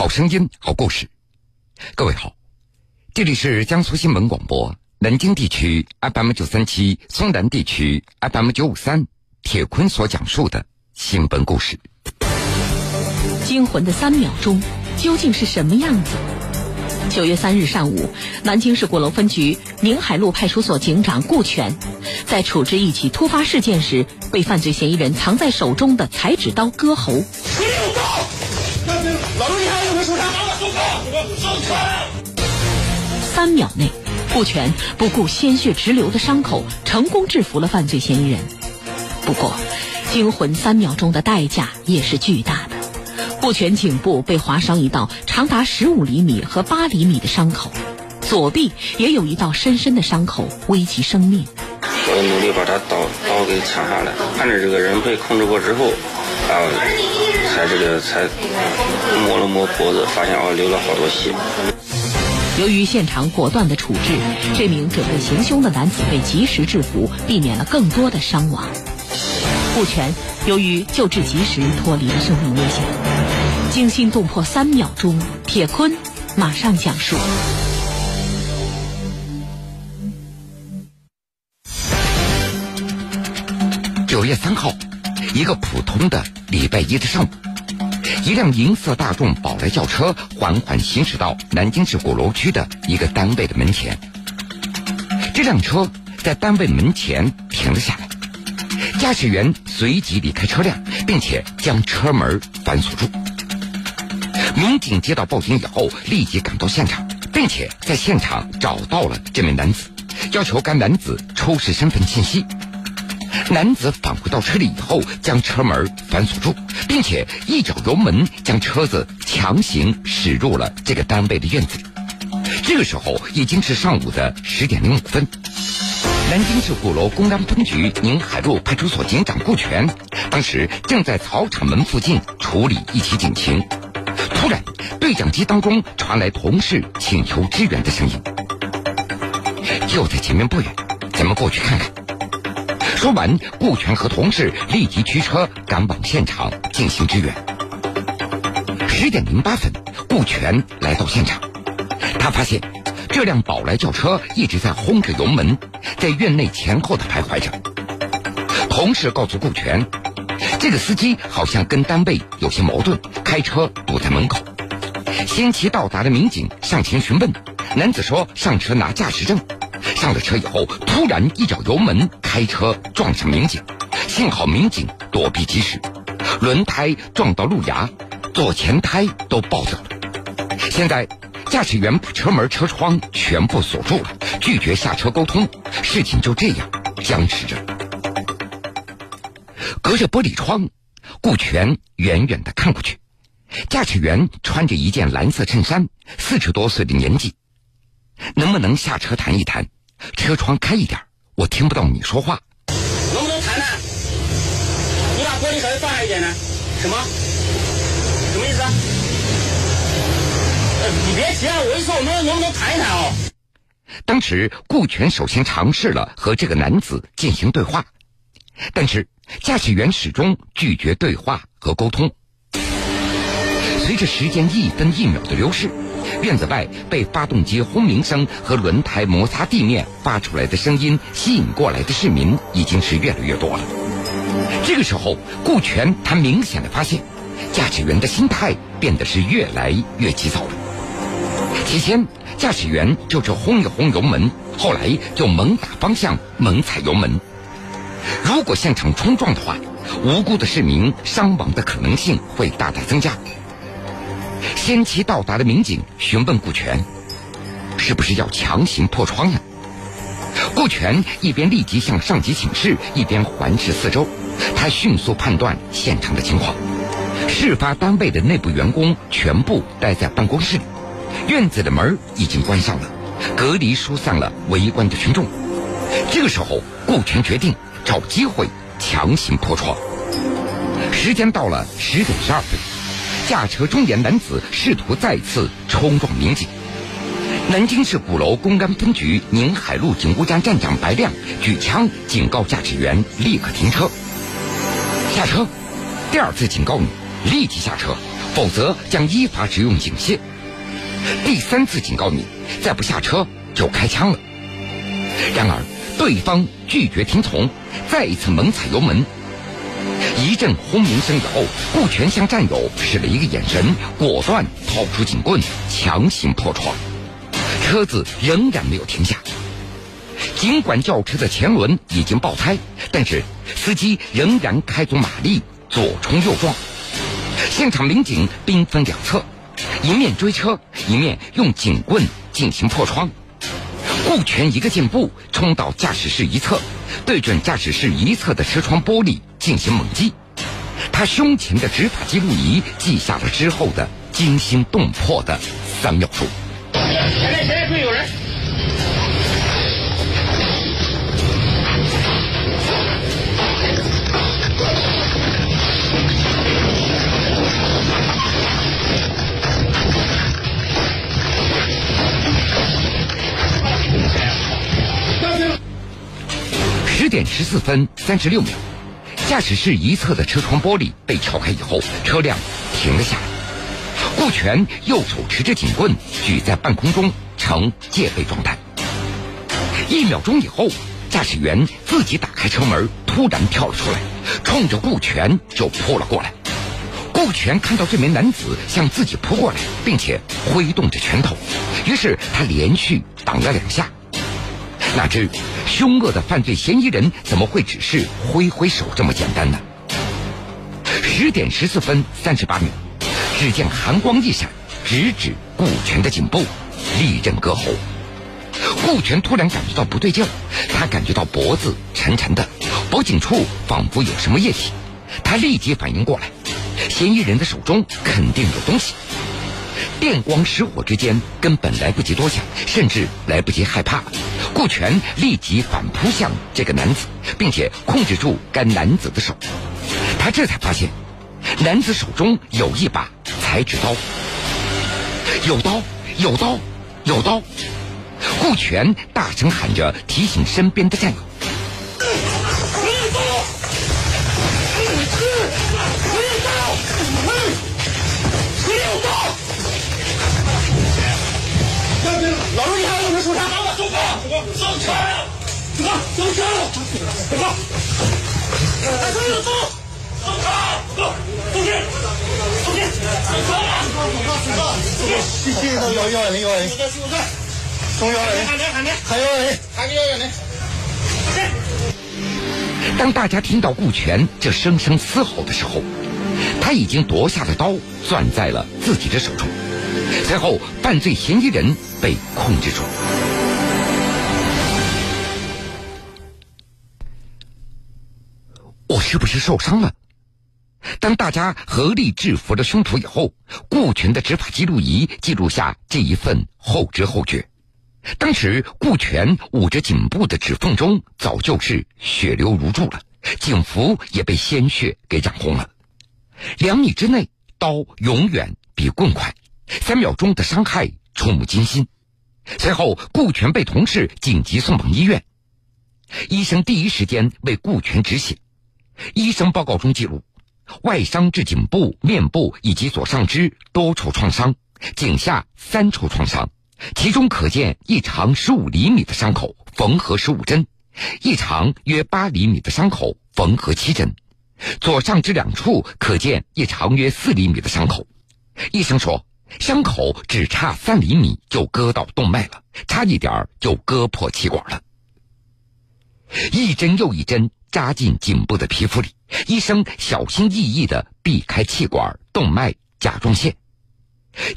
好声音，好故事。各位好，这里是江苏新闻广播南京地区 FM 九三七，松南地区 FM 九五三。铁坤所讲述的新闻故事。惊魂的三秒钟究竟是什么样子？九月三日上午，南京市鼓楼分局宁海路派出所警长顾全，在处置一起突发事件时，被犯罪嫌疑人藏在手中的裁纸刀割喉。三秒内，顾全不顾鲜血直流的伤口，成功制服了犯罪嫌疑人。不过，惊魂三秒钟的代价也是巨大的。顾全颈部被划伤一道长达十五厘米和八厘米的伤口，左臂也有一道深深的伤口，危及生命。我努力把他刀刀给抢下来，看着这个人被控制过之后，啊，才这个才摸了摸脖子，发现哦流了好多血。由于现场果断的处置，这名准备行凶的男子被及时制服，避免了更多的伤亡。顾全由于救治及时，脱离了生命危险。惊心动魄三秒钟，铁坤马上讲述。九月三号，一个普通的礼拜一的上午，一辆银色大众宝来轿车缓缓行驶到南京市鼓楼区的一个单位的门前。这辆车在单位门前停了下来。驾驶员随即离开车辆，并且将车门反锁住。民警接到报警以后，立即赶到现场，并且在现场找到了这名男子，要求该男子出示身份信息。男子返回到车里以后，将车门反锁住，并且一脚油门将车子强行驶入了这个单位的院子里。这个时候已经是上午的十点零五分。南京市鼓楼公安分局宁海路派出所警长顾全，当时正在草场门附近处理一起警情，突然对讲机当中传来同事请求支援的声音，就在前面不远，咱们过去看看。说完，顾全和同事立即驱车赶往现场进行支援。十点零八分，顾全来到现场，他发现。这辆宝来轿车一直在轰着油门，在院内前后的徘徊着。同事告诉顾全，这个司机好像跟单位有些矛盾，开车堵在门口。先期到达的民警上前询问，男子说上车拿驾驶证。上了车以后，突然一脚油门，开车撞上民警，幸好民警躲避及时，轮胎撞到路牙，左前胎都爆掉了。现在。驾驶员把车门、车窗全部锁住了，拒绝下车沟通，事情就这样僵持着。隔着玻璃窗，顾全远远的看过去，驾驶员穿着一件蓝色衬衫，四十多岁的年纪。能不能下车谈一谈？车窗开一点，我听不到你说话。能不能谈谈？你把玻璃稍微放下一点呢？什么？什么意思啊？你别急啊！我一说，我们能不能谈一谈哦？当时顾全首先尝试了和这个男子进行对话，但是驾驶员始终拒绝对话和沟通。随着时间一分一秒的流逝，院子外被发动机轰鸣声和轮胎摩擦地面发出来的声音吸引过来的市民已经是越来越多了。这个时候，顾全他明显的发现，驾驶员的心态变得是越来越急躁了。起先，驾驶员就是轰一轰油门，后来就猛打方向、猛踩油门。如果现场冲撞的话，无辜的市民伤亡的可能性会大大增加。先期到达的民警询问顾全：“是不是要强行破窗呀？”顾全一边立即向上级请示，一边环视四周。他迅速判断现场的情况：事发单位的内部员工全部待在办公室里。院子的门已经关上了，隔离疏散了围观的群众。这个时候，顾全决定找机会强行破窗。时间到了十点十二分，驾车中年男子试图再次冲撞民警。南京市鼓楼公安分局宁海路警务站站长白亮举枪警告驾驶员立刻停车。下车，第二次警告你立即下车，否则将依法使用警械。第三次警告你，再不下车就开枪了。然而对方拒绝听从，再一次猛踩油门。一阵轰鸣声以后，顾全向战友使了一个眼神，果断掏出警棍，强行破窗。车子仍然没有停下。尽管轿车的前轮已经爆胎，但是司机仍然开足马力左冲右撞。现场民警兵分两侧，一面追车，一面用警棍进行破窗。顾全一个箭步冲到驾驶室一侧，对准驾驶室一侧的车窗玻璃进行猛击。他胸前的执法记录仪记下了之后的惊心动魄的三秒钟。点十四分三十六秒，驾驶室一侧的车窗玻璃被撬开以后，车辆停了下来。顾全右手持着警棍举在半空中，呈戒备状态。一秒钟以后，驾驶员自己打开车门，突然跳了出来，冲着顾全就扑了过来。顾全看到这名男子向自己扑过来，并且挥动着拳头，于是他连续挡了两下。哪知凶恶的犯罪嫌疑人怎么会只是挥挥手这么简单呢？十点十四分三十八秒，只见寒光一闪，直指顾全的颈部，利刃割喉。顾全突然感觉到不对劲儿，他感觉到脖子沉沉的，脖颈处仿佛有什么液体。他立即反应过来，嫌疑人的手中肯定有东西。电光石火之间，根本来不及多想，甚至来不及害怕。顾全立即反扑向这个男子，并且控制住该男子的手。他这才发现，男子手中有一把裁纸刀。有刀，有刀，有刀！顾全大声喊着，提醒身边的战友。上车！走开！上车！走开！还说有刀！上车！走！走开！走进！上车！走开！走开！谢谢到幺幺二零幺二零，中幺二零，喊连喊连还幺二零，喊个幺幺零。当大家听到顾全这声声嘶吼的时候，他已经夺下了刀，攥在了自己的手中。随后，犯罪嫌疑人被控制住。是不是受伤了？当大家合力制服了凶徒以后，顾全的执法记录仪记录下这一份后知后觉。当时，顾全捂着颈部的指缝中早就是血流如注了，警服也被鲜血给染红了。两米之内，刀永远比棍快。三秒钟的伤害触目惊心。随后，顾全被同事紧急送往医院。医生第一时间为顾全止血。医生报告中记录，外伤至颈部、面部以及左上肢多处创伤，颈下三处创伤，其中可见一长十五厘米的伤口缝合十五针，一长约八厘米的伤口缝合七针，左上肢两处可见一长约四厘米的伤口。医生说。伤口只差三厘米就割到动脉了，差一点就割破气管了。一针又一针扎进颈部的皮肤里，医生小心翼翼地避开气管、动脉、甲状腺。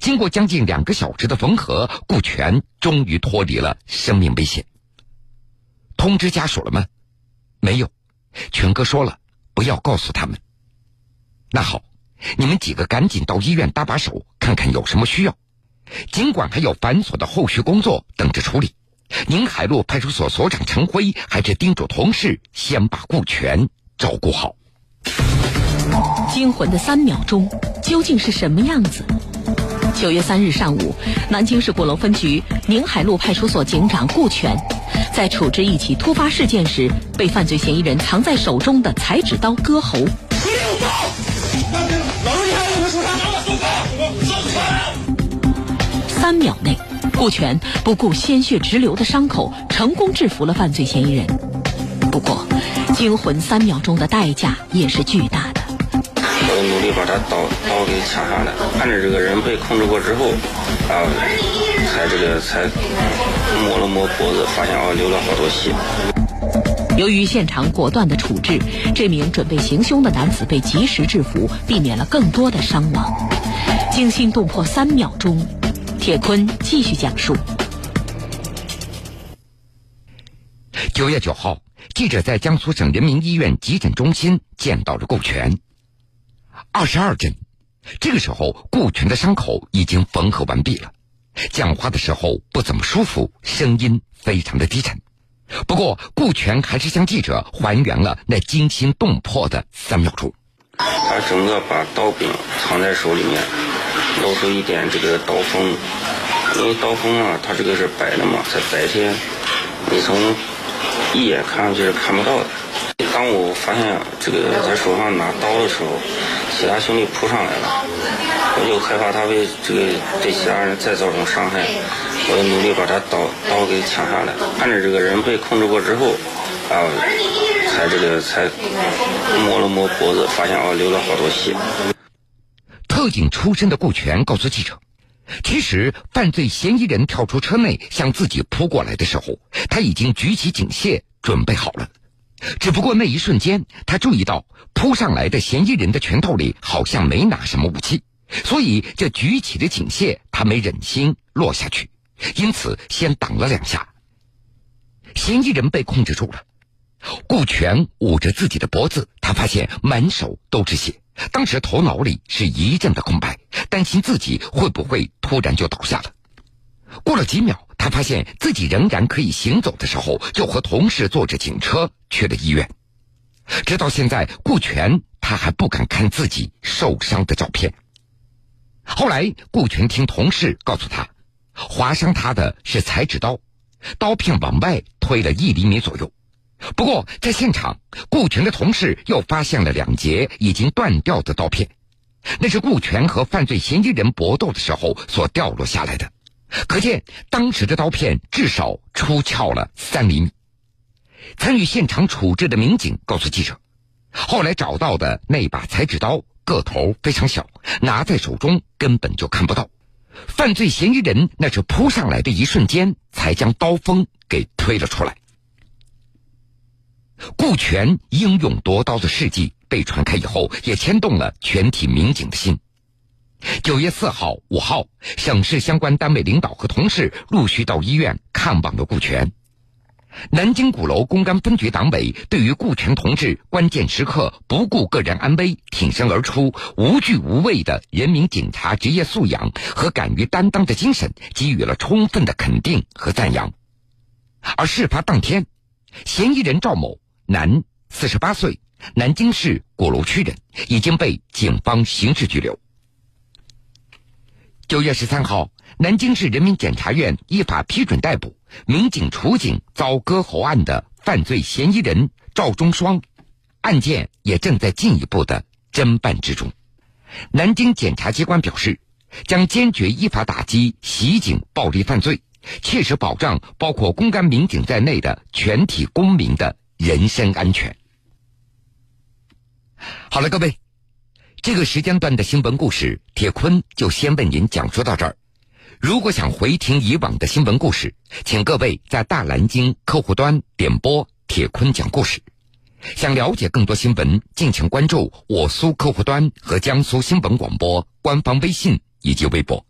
经过将近两个小时的缝合，顾全终于脱离了生命危险。通知家属了吗？没有，全哥说了，不要告诉他们。那好。你们几个赶紧到医院搭把手，看看有什么需要。尽管还有繁琐的后续工作等着处理，宁海路派出所所长陈辉还是叮嘱同事先把顾全照顾好。惊魂的三秒钟究竟是什么样子？九月三日上午，南京市鼓楼分局宁海路派出所警长顾全，在处置一起突发事件时，被犯罪嫌疑人藏在手中的裁纸刀割喉。三秒内，顾全不顾鲜血直流的伤口，成功制服了犯罪嫌疑人。不过，惊魂三秒钟的代价也是巨大的。我努力把他刀刀给抢下来，看着这个人被控制过之后，啊，才这个才摸了摸脖子，发现啊流了好多血。由于现场果断的处置，这名准备行凶的男子被及时制服，避免了更多的伤亡。惊心动魄三秒钟，铁坤继续讲述。九月九号，记者在江苏省人民医院急诊中心见到了顾全。二十二针，这个时候顾全的伤口已经缝合完毕了，讲话的时候不怎么舒服，声音非常的低沉。不过，顾全还是向记者还原了那惊心动魄的三秒钟。他整个把刀柄藏在手里面，露出一点这个刀锋。因为刀锋啊，它这个是白的嘛，在白天，你从一眼看上去是看不到的。当我发现这个在手上拿刀的时候，其他兄弟扑上来了，我就害怕他会这个对其他人再造成伤害。我就努力把他刀刀给抢下来，看着这个人被控制过之后，啊，才这个才摸了摸脖子，发现哦流了好多血。特警出身的顾全告诉记者，其实犯罪嫌疑人跳出车内向自己扑过来的时候，他已经举起警械准备好了，只不过那一瞬间他注意到扑上来的嫌疑人的拳头里好像没拿什么武器，所以这举起的警械他没忍心落下去。因此，先挡了两下。嫌疑人被控制住了，顾全捂着自己的脖子，他发现满手都是血。当时头脑里是一阵的空白，担心自己会不会突然就倒下了。过了几秒，他发现自己仍然可以行走的时候，就和同事坐着警车去了医院。直到现在，顾全他还不敢看自己受伤的照片。后来，顾全听同事告诉他。划伤他的是裁纸刀，刀片往外推了一厘米左右。不过，在现场，顾全的同事又发现了两截已经断掉的刀片，那是顾全和犯罪嫌疑人搏斗的时候所掉落下来的。可见，当时的刀片至少出鞘了三厘米。参与现场处置的民警告诉记者，后来找到的那把裁纸刀个头非常小，拿在手中根本就看不到。犯罪嫌疑人那是扑上来的一瞬间，才将刀锋给推了出来。顾全英勇夺刀的事迹被传开以后，也牵动了全体民警的心。九月四号、五号，省市相关单位领导和同事陆续到医院看望了顾全。南京鼓楼公安分局党委对于顾全同志关键时刻不顾个人安危、挺身而出、无惧无畏的人民警察职业素养和敢于担当的精神给予了充分的肯定和赞扬。而事发当天，嫌疑人赵某，男，四十八岁，南京市鼓楼区人，已经被警方刑事拘留。九月十三号。南京市人民检察院依法批准逮捕民警处警遭割喉案的犯罪嫌疑人赵忠双，案件也正在进一步的侦办之中。南京检察机关表示，将坚决依法打击袭警暴力犯罪，切实保障包括公安民警在内的全体公民的人身安全。好了，各位，这个时间段的新闻故事，铁坤就先为您讲述到这儿。如果想回听以往的新闻故事，请各位在大蓝鲸客户端点播铁坤讲故事。想了解更多新闻，敬请关注我苏客户端和江苏新闻广播官方微信以及微博。